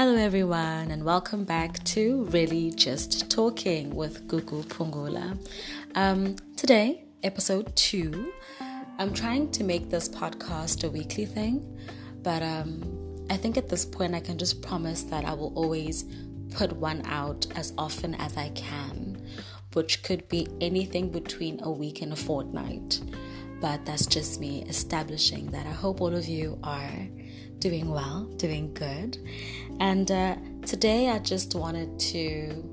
Hello, everyone, and welcome back to Really Just Talking with Gugu Pungula. Um, today, episode two, I'm trying to make this podcast a weekly thing, but um, I think at this point I can just promise that I will always put one out as often as I can, which could be anything between a week and a fortnight. But that's just me establishing that. I hope all of you are doing well, doing good. And uh, today I just wanted to,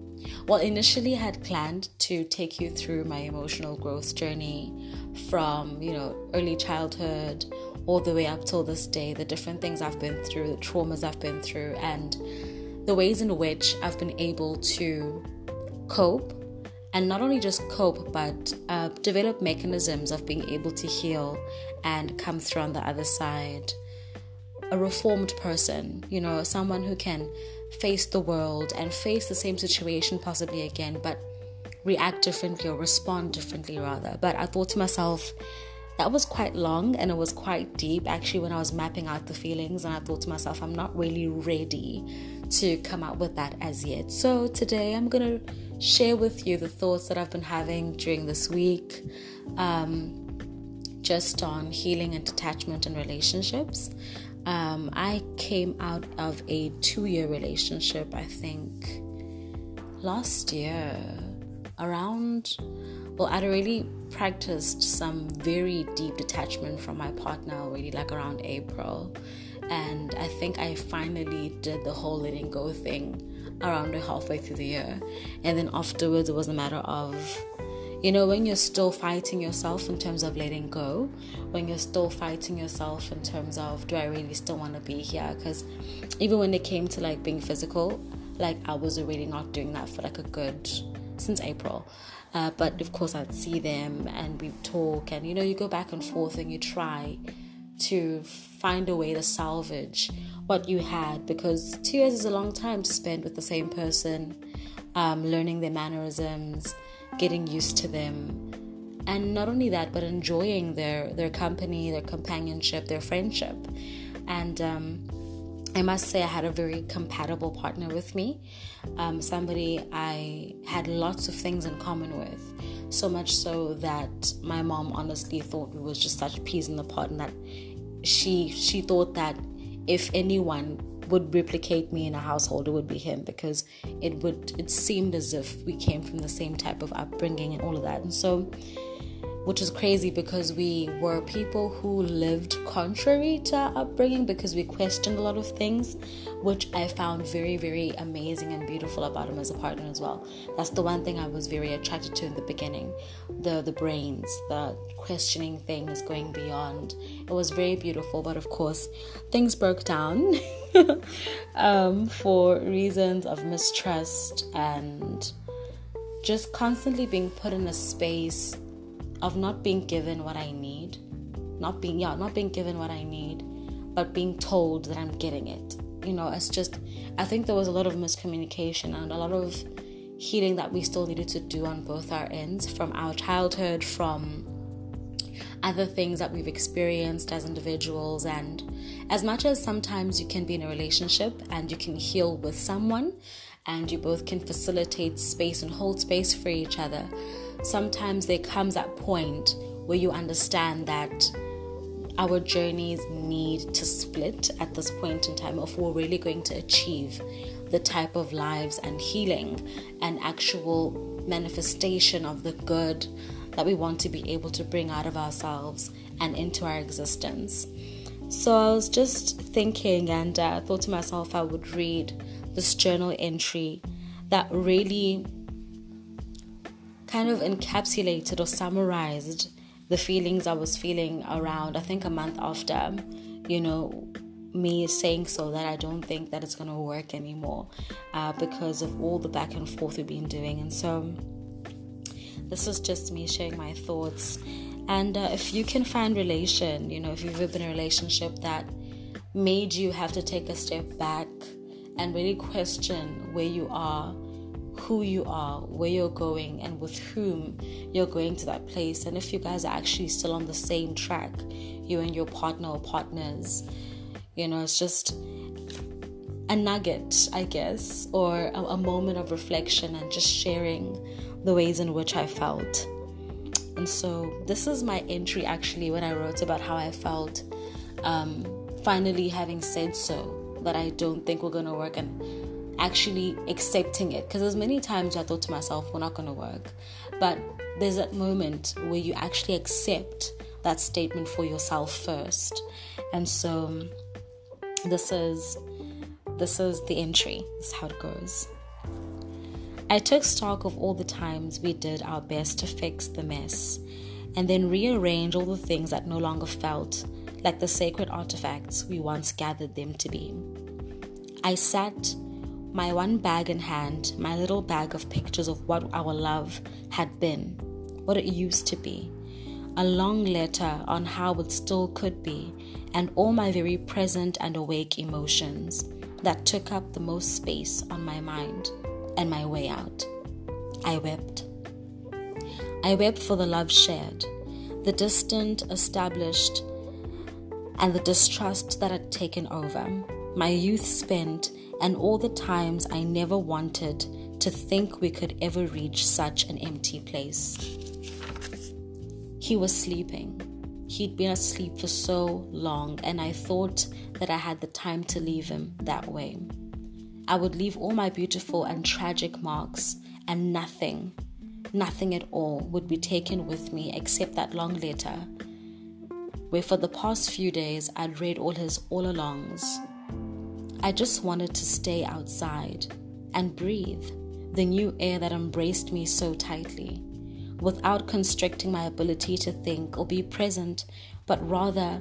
well, initially I had planned to take you through my emotional growth journey from, you know, early childhood all the way up till this day, the different things I've been through, the traumas I've been through, and the ways in which I've been able to cope and not only just cope, but uh, develop mechanisms of being able to heal and come through on the other side a reformed person, you know, someone who can face the world and face the same situation possibly again, but react differently or respond differently rather. But I thought to myself, that was quite long and it was quite deep actually when I was mapping out the feelings. And I thought to myself, I'm not really ready to come out with that as yet. So today I'm going to share with you the thoughts that I've been having during this week. Um, just on healing and detachment and relationships. Um, I came out of a two year relationship, I think, last year, around, well, I'd already practiced some very deep detachment from my partner already, like around April. And I think I finally did the whole letting go thing around halfway through the year. And then afterwards, it was a matter of you know, when you're still fighting yourself in terms of letting go, when you're still fighting yourself in terms of, do I really still want to be here? Because even when it came to like being physical, like I was already not doing that for like a good, since April. Uh, but of course, I'd see them and we talk, and you know, you go back and forth and you try to find a way to salvage what you had because two years is a long time to spend with the same person, um, learning their mannerisms, getting used to them and not only that but enjoying their their company their companionship their friendship and um, I must say, I had a very compatible partner with me. Um, somebody I had lots of things in common with. So much so that my mom honestly thought we was just such peas in the pod, and that she she thought that if anyone would replicate me in a household, it would be him because it would it seemed as if we came from the same type of upbringing and all of that. And so which is crazy because we were people who lived contrary to our upbringing because we questioned a lot of things, which I found very, very amazing and beautiful about him as a partner as well. That's the one thing I was very attracted to in the beginning the, the brains, the questioning things, going beyond. It was very beautiful, but of course, things broke down um, for reasons of mistrust and just constantly being put in a space of not being given what I need, not being yeah, not being given what I need, but being told that I'm getting it. You know, it's just I think there was a lot of miscommunication and a lot of healing that we still needed to do on both our ends from our childhood, from other things that we've experienced as individuals. And as much as sometimes you can be in a relationship and you can heal with someone and you both can facilitate space and hold space for each other, sometimes there comes that point where you understand that our journeys need to split at this point in time if we're really going to achieve the type of lives and healing and actual manifestation of the good that we want to be able to bring out of ourselves and into our existence. So I was just thinking and I uh, thought to myself I would read this journal entry that really kind of encapsulated or summarized the feelings I was feeling around, I think, a month after, you know, me saying so that I don't think that it's going to work anymore uh, because of all the back and forth we've been doing. And so, this is just me sharing my thoughts. And uh, if you can find relation, you know, if you've ever been in a relationship that made you have to take a step back and really question where you are who you are, where you're going, and with whom you're going to that place. And if you guys are actually still on the same track, you and your partner or partners, you know, it's just a nugget, I guess, or a, a moment of reflection and just sharing the ways in which I felt. And so, this is my entry actually when I wrote about how I felt um, finally having said so that I don't think we're going to work and actually accepting it. Because there's many times I thought to myself, we're not going to work. But there's that moment where you actually accept that statement for yourself first. And so, this is this is the entry. This is how it goes. I took stock of all the times we did our best to fix the mess and then rearrange all the things that no longer felt like the sacred artifacts we once gathered them to be. I sat, my one bag in hand, my little bag of pictures of what our love had been, what it used to be, a long letter on how it still could be, and all my very present and awake emotions that took up the most space on my mind and my way out. I wept. I wept for the love shared, the distant established, and the distrust that had taken over, my youth spent, and all the times I never wanted to think we could ever reach such an empty place. He was sleeping. He'd been asleep for so long, and I thought that I had the time to leave him that way. I would leave all my beautiful and tragic marks, and nothing, nothing at all would be taken with me except that long letter, where for the past few days I'd read all his all alongs. I just wanted to stay outside and breathe the new air that embraced me so tightly without constricting my ability to think or be present, but rather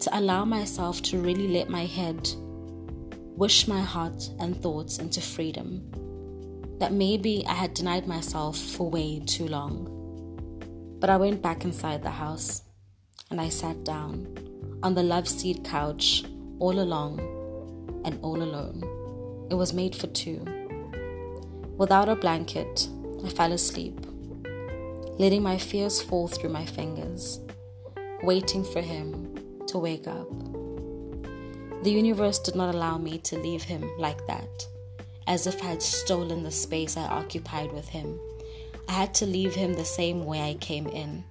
to allow myself to really let my head wish my heart and thoughts into freedom. That maybe I had denied myself for way too long. But I went back inside the house and I sat down on the love seat couch all along and all alone. It was made for two. Without a blanket, I fell asleep letting my fears fall through my fingers, waiting for him to wake up. The universe did not allow me to leave him like that, as if I had stolen the space I occupied with him. I had to leave him the same way I came in,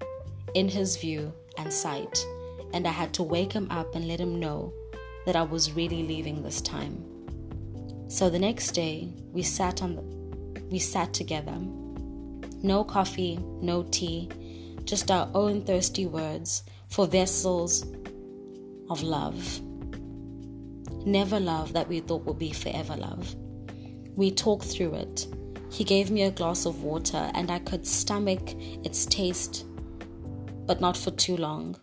in his view and sight, and I had to wake him up and let him know that I was really leaving this time. So the next day, we sat on the, we sat together no coffee, no tea, just our own thirsty words for vessels of love. Never love that we thought would be forever love. We talked through it. He gave me a glass of water and I could stomach its taste, but not for too long.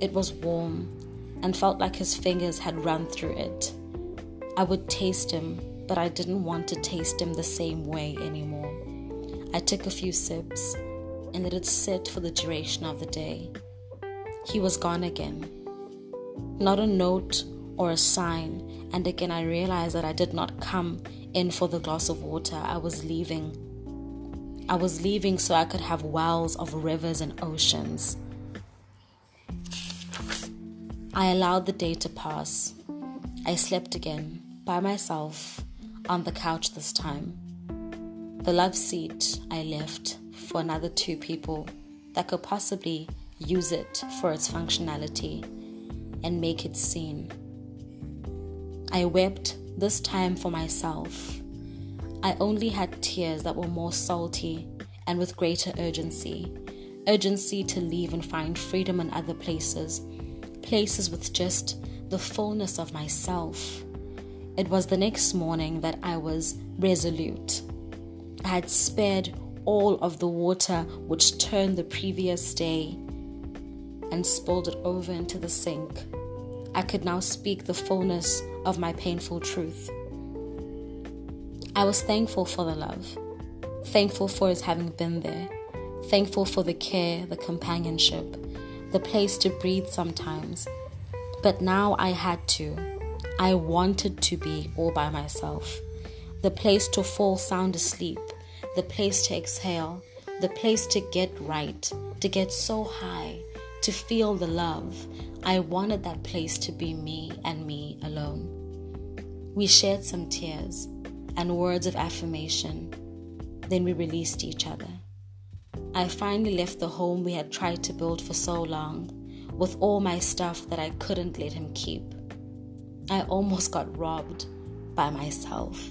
It was warm and felt like his fingers had run through it. I would taste him, but I didn't want to taste him the same way anymore. I took a few sips and let it sit for the duration of the day. He was gone again. Not a note or a sign, and again I realized that I did not come in for the glass of water. I was leaving. I was leaving so I could have wells of rivers and oceans. I allowed the day to pass. I slept again by myself on the couch this time. The love seat I left for another two people that could possibly use it for its functionality and make it seen. I wept this time for myself. I only had tears that were more salty and with greater urgency urgency to leave and find freedom in other places, places with just the fullness of myself. It was the next morning that I was resolute I had spared all of the water which turned the previous day and spilled it over into the sink. I could now speak the fullness of my painful truth. I was thankful for the love, thankful for his having been there, thankful for the care, the companionship, the place to breathe sometimes. But now I had to. I wanted to be all by myself the place to fall sound asleep, the place to exhale, the place to get right, to get so high, to feel the love. I wanted that place to be me and me alone. We shared some tears and words of affirmation. Then we released each other. I finally left the home we had tried to build for so long with all my stuff that I couldn't let him keep. I almost got robbed by myself.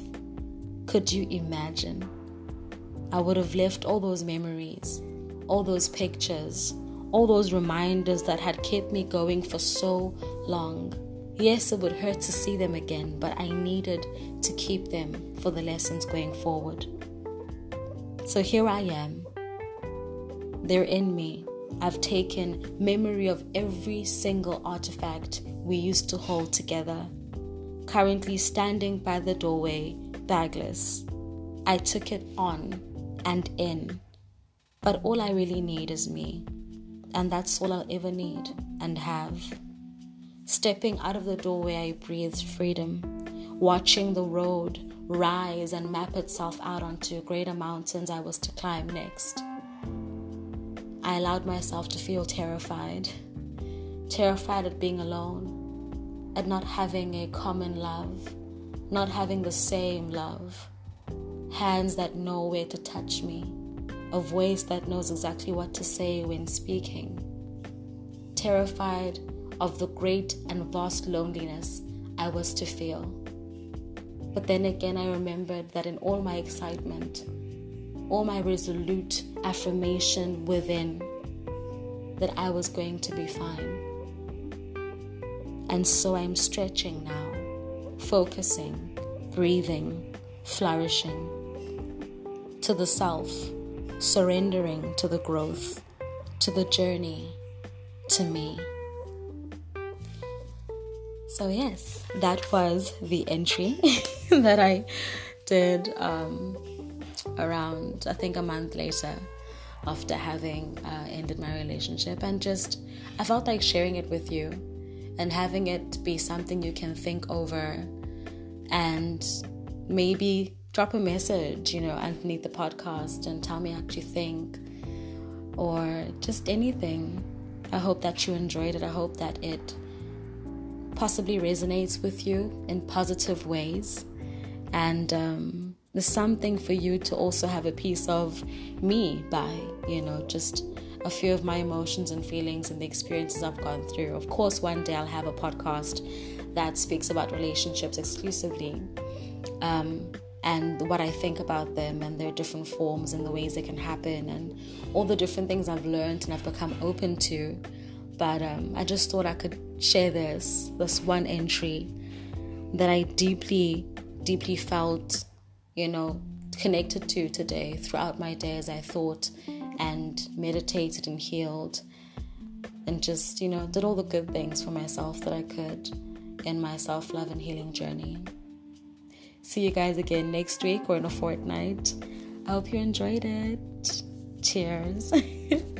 Could you imagine? I would have left all those memories, all those pictures, all those reminders that had kept me going for so long. Yes, it would hurt to see them again, but I needed to keep them for the lessons going forward. So here I am. They're in me. I've taken memory of every single artifact we used to hold together. Currently standing by the doorway, bagless. I took it on and in. But all I really need is me. And that's all I'll ever need and have. Stepping out of the doorway, I breathed freedom, watching the road rise and map itself out onto greater mountains I was to climb next. I allowed myself to feel terrified, terrified at being alone, at not having a common love, not having the same love, hands that know where to touch me, a voice that knows exactly what to say when speaking, terrified of the great and vast loneliness I was to feel. But then again, I remembered that in all my excitement, all my resolute affirmation within, that I was going to be fine. And so I'm stretching now, focusing, breathing, flourishing to the self, surrendering to the growth, to the journey, to me. So, yes, that was the entry that I did um, around, I think, a month later after having uh, ended my relationship. And just, I felt like sharing it with you and having it be something you can think over and maybe drop a message, you know, underneath the podcast and tell me what you think or just anything. I hope that you enjoyed it. I hope that it possibly resonates with you in positive ways. And um, there's something for you to also have a piece of me by, you know, just a few of my emotions and feelings and the experiences I've gone through. Of course, one day I'll have a podcast that speaks about relationships exclusively. Um, and what I think about them and their different forms and the ways they can happen and all the different things I've learned and I've become open to. But um, I just thought I could share this, this one entry that I deeply, deeply felt, you know, connected to today throughout my day as I thought and meditated and healed and just, you know, did all the good things for myself that I could in my self love and healing journey. See you guys again next week or in a fortnight. I hope you enjoyed it. Cheers.